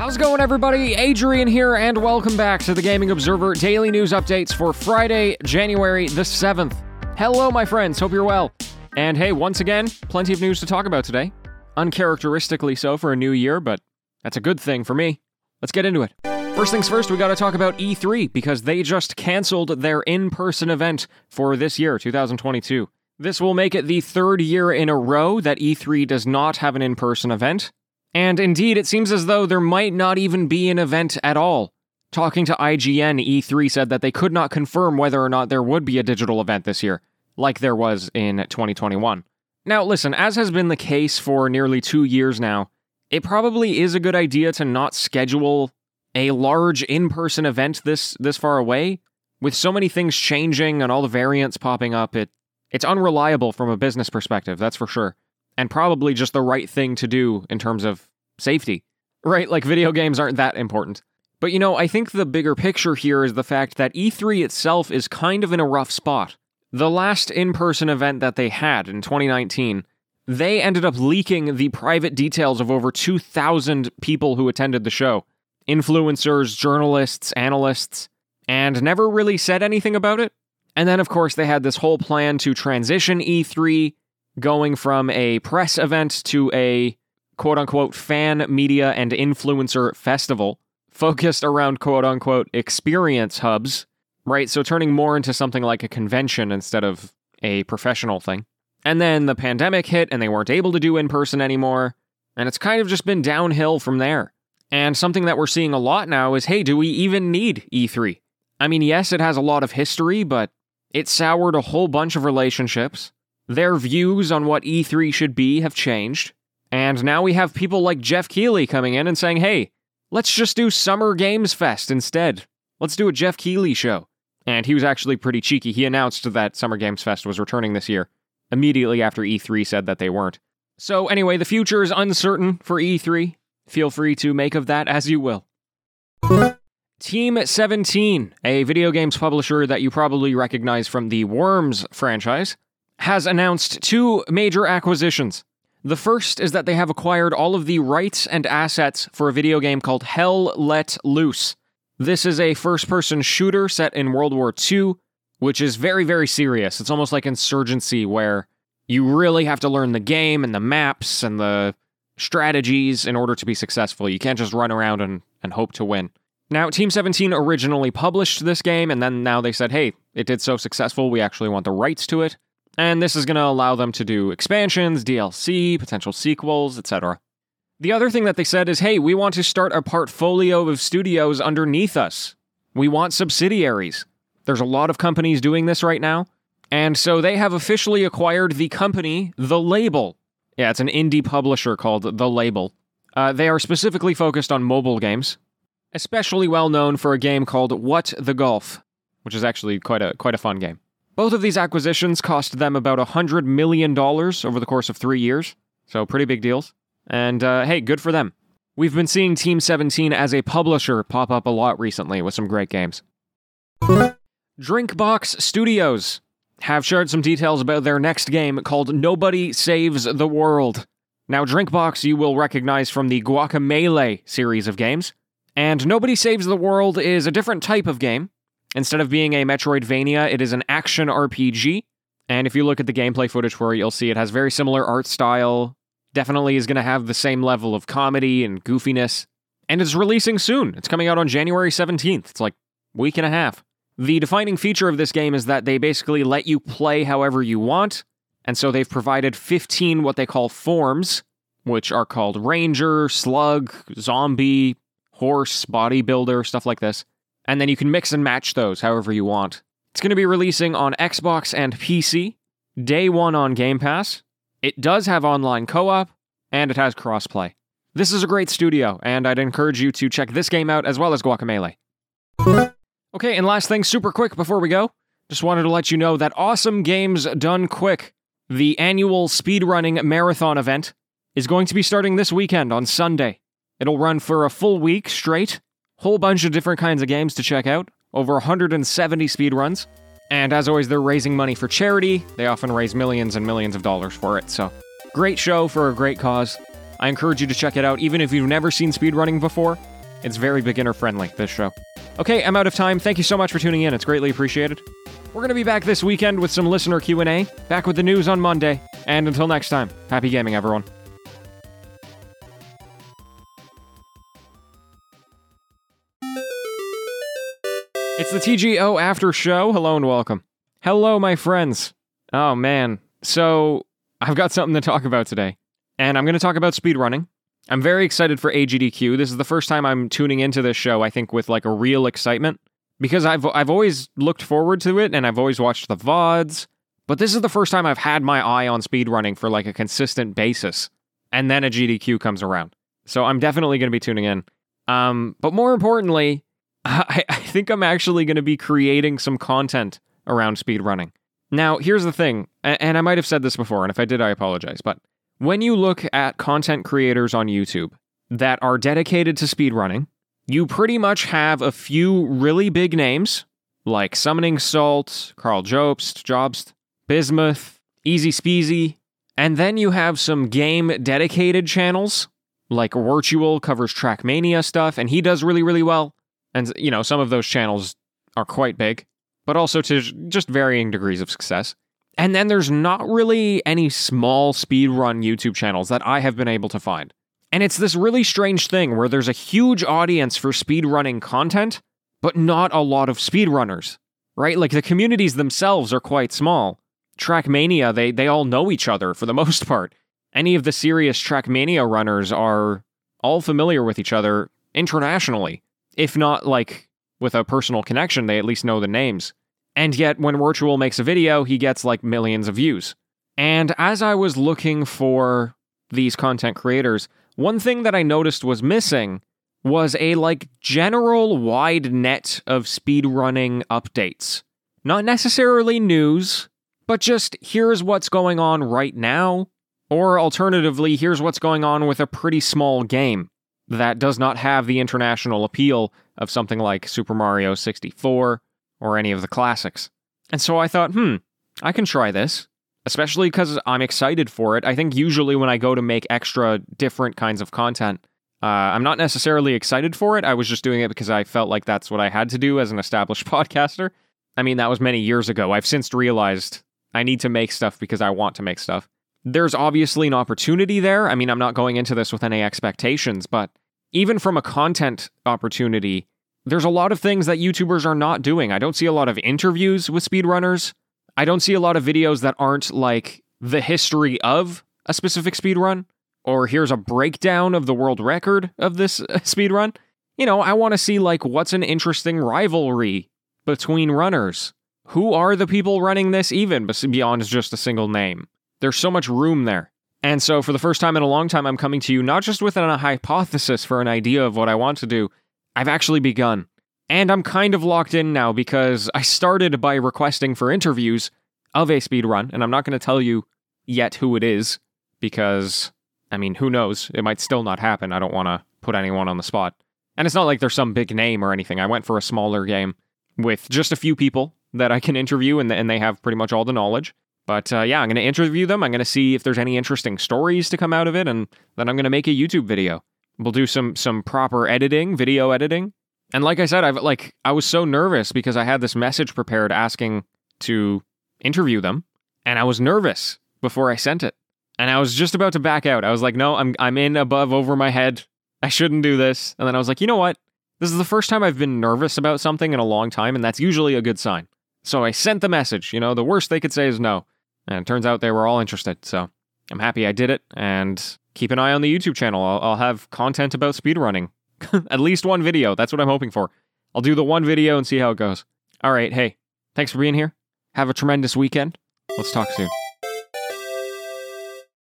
How's it going, everybody? Adrian here, and welcome back to the Gaming Observer daily news updates for Friday, January the 7th. Hello, my friends. Hope you're well. And hey, once again, plenty of news to talk about today. Uncharacteristically so for a new year, but that's a good thing for me. Let's get into it. First things first, we gotta talk about E3 because they just canceled their in person event for this year, 2022. This will make it the third year in a row that E3 does not have an in person event. And indeed, it seems as though there might not even be an event at all. Talking to IGN, E3 said that they could not confirm whether or not there would be a digital event this year, like there was in 2021. Now, listen, as has been the case for nearly two years now, it probably is a good idea to not schedule a large in-person event this this far away. With so many things changing and all the variants popping up, it it's unreliable from a business perspective, that's for sure and probably just the right thing to do in terms of safety. Right? Like video games aren't that important. But you know, I think the bigger picture here is the fact that E3 itself is kind of in a rough spot. The last in person event that they had in 2019, they ended up leaking the private details of over 2,000 people who attended the show influencers, journalists, analysts, and never really said anything about it. And then, of course, they had this whole plan to transition E3 going from a press event to a quote unquote fan media and influencer festival focused around quote unquote experience hubs, right? So turning more into something like a convention instead of a professional thing. And then the pandemic hit and they weren't able to do in person anymore. And it's kind of just been downhill from there. And something that we're seeing a lot now is hey, do we even need E3? I mean, yes, it has a lot of history, but it soured a whole bunch of relationships. Their views on what E3 should be have changed, and now we have people like Jeff Keighley coming in and saying, hey, let's just do Summer Games Fest instead. Let's do a Jeff Keighley show. And he was actually pretty cheeky. He announced that Summer Games Fest was returning this year, immediately after E3 said that they weren't. So, anyway, the future is uncertain for E3. Feel free to make of that as you will. Team 17, a video games publisher that you probably recognize from the Worms franchise, has announced two major acquisitions. The first is that they have acquired all of the rights and assets for a video game called Hell Let Loose. This is a first person shooter set in World War II, which is very, very serious. It's almost like Insurgency, where you really have to learn the game and the maps and the strategies in order to be successful. You can't just run around and, and hope to win. Now, Team 17 originally published this game, and then now they said, hey, it did so successful, we actually want the rights to it. And this is going to allow them to do expansions, DLC, potential sequels, etc. The other thing that they said is hey, we want to start a portfolio of studios underneath us. We want subsidiaries. There's a lot of companies doing this right now. And so they have officially acquired the company, The Label. Yeah, it's an indie publisher called The Label. Uh, they are specifically focused on mobile games, especially well known for a game called What the Golf, which is actually quite a quite a fun game. Both of these acquisitions cost them about $100 million over the course of three years, so pretty big deals. And uh, hey, good for them. We've been seeing Team 17 as a publisher pop up a lot recently with some great games. Drinkbox Studios have shared some details about their next game called Nobody Saves the World. Now, Drinkbox you will recognize from the Guacamelee series of games, and Nobody Saves the World is a different type of game. Instead of being a Metroidvania, it is an action RPG. And if you look at the gameplay footage for it, you'll see it has very similar art style. Definitely is going to have the same level of comedy and goofiness. And it's releasing soon. It's coming out on January 17th. It's like week and a half. The defining feature of this game is that they basically let you play however you want. And so they've provided 15 what they call forms, which are called Ranger, Slug, Zombie, Horse, Bodybuilder, stuff like this and then you can mix and match those however you want. It's going to be releasing on Xbox and PC, day one on Game Pass. It does have online co op, and it has crossplay. This is a great studio, and I'd encourage you to check this game out as well as Guacamelee. Okay, and last thing, super quick before we go, just wanted to let you know that Awesome Games Done Quick, the annual speedrunning marathon event, is going to be starting this weekend on Sunday. It'll run for a full week straight, Whole bunch of different kinds of games to check out, over 170 speedruns. And as always, they're raising money for charity. They often raise millions and millions of dollars for it, so great show for a great cause. I encourage you to check it out, even if you've never seen speedrunning before. It's very beginner friendly, this show. Okay, I'm out of time. Thank you so much for tuning in. It's greatly appreciated. We're going to be back this weekend with some listener Q&A, back with the news on Monday, and until next time, happy gaming everyone. It's the TGO After Show. Hello and welcome. Hello, my friends. Oh, man. So, I've got something to talk about today. And I'm going to talk about speedrunning. I'm very excited for AGDQ. This is the first time I'm tuning into this show, I think, with like a real excitement. Because I've, I've always looked forward to it and I've always watched the VODs. But this is the first time I've had my eye on speedrunning for like a consistent basis. And then AGDQ comes around. So I'm definitely going to be tuning in. Um, but more importantly, I, I think I'm actually going to be creating some content around speedrunning. Now, here's the thing, and I might have said this before, and if I did, I apologize, but when you look at content creators on YouTube that are dedicated to speedrunning, you pretty much have a few really big names like Summoning Salt, Karl Jobst, Jobst, Bismuth, Easy Speezy, and then you have some game dedicated channels like Wirtual covers Trackmania stuff, and he does really, really well. And, you know, some of those channels are quite big, but also to just varying degrees of success. And then there's not really any small speedrun YouTube channels that I have been able to find. And it's this really strange thing where there's a huge audience for speedrunning content, but not a lot of speedrunners, right? Like the communities themselves are quite small. Trackmania, they, they all know each other for the most part. Any of the serious Trackmania runners are all familiar with each other internationally if not like with a personal connection, they at least know the names. And yet, when Wirtual makes a video, he gets like millions of views. And as I was looking for these content creators, one thing that I noticed was missing was a like general wide net of speedrunning updates. Not necessarily news, but just here's what's going on right now, or alternatively, here's what's going on with a pretty small game that does not have the international appeal of something like Super Mario 64 or any of the classics. And so I thought, hmm, I can try this, especially because I'm excited for it. I think usually when I go to make extra different kinds of content, uh, I'm not necessarily excited for it. I was just doing it because I felt like that's what I had to do as an established podcaster. I mean, that was many years ago. I've since realized I need to make stuff because I want to make stuff. There's obviously an opportunity there. I mean, I'm not going into this with any expectations, but even from a content opportunity, there's a lot of things that YouTubers are not doing. I don't see a lot of interviews with speedrunners. I don't see a lot of videos that aren't like the history of a specific speedrun, or here's a breakdown of the world record of this uh, speedrun. You know, I want to see like what's an interesting rivalry between runners. Who are the people running this even beyond just a single name? There's so much room there. And so, for the first time in a long time, I'm coming to you not just with a hypothesis for an idea of what I want to do, I've actually begun. And I'm kind of locked in now because I started by requesting for interviews of a speed run, and I'm not going to tell you yet who it is because, I mean, who knows? It might still not happen. I don't want to put anyone on the spot. And it's not like there's some big name or anything. I went for a smaller game with just a few people that I can interview, and, and they have pretty much all the knowledge. But uh, yeah, I'm going to interview them. I'm going to see if there's any interesting stories to come out of it, and then I'm going to make a YouTube video. We'll do some some proper editing, video editing. And like I said, I've like I was so nervous because I had this message prepared asking to interview them, and I was nervous before I sent it. And I was just about to back out. I was like, "No, I'm I'm in above over my head. I shouldn't do this." And then I was like, "You know what? This is the first time I've been nervous about something in a long time, and that's usually a good sign." So I sent the message. You know, the worst they could say is no. And it turns out they were all interested. So I'm happy I did it. And keep an eye on the YouTube channel. I'll, I'll have content about speedrunning. At least one video. That's what I'm hoping for. I'll do the one video and see how it goes. All right. Hey, thanks for being here. Have a tremendous weekend. Let's talk soon.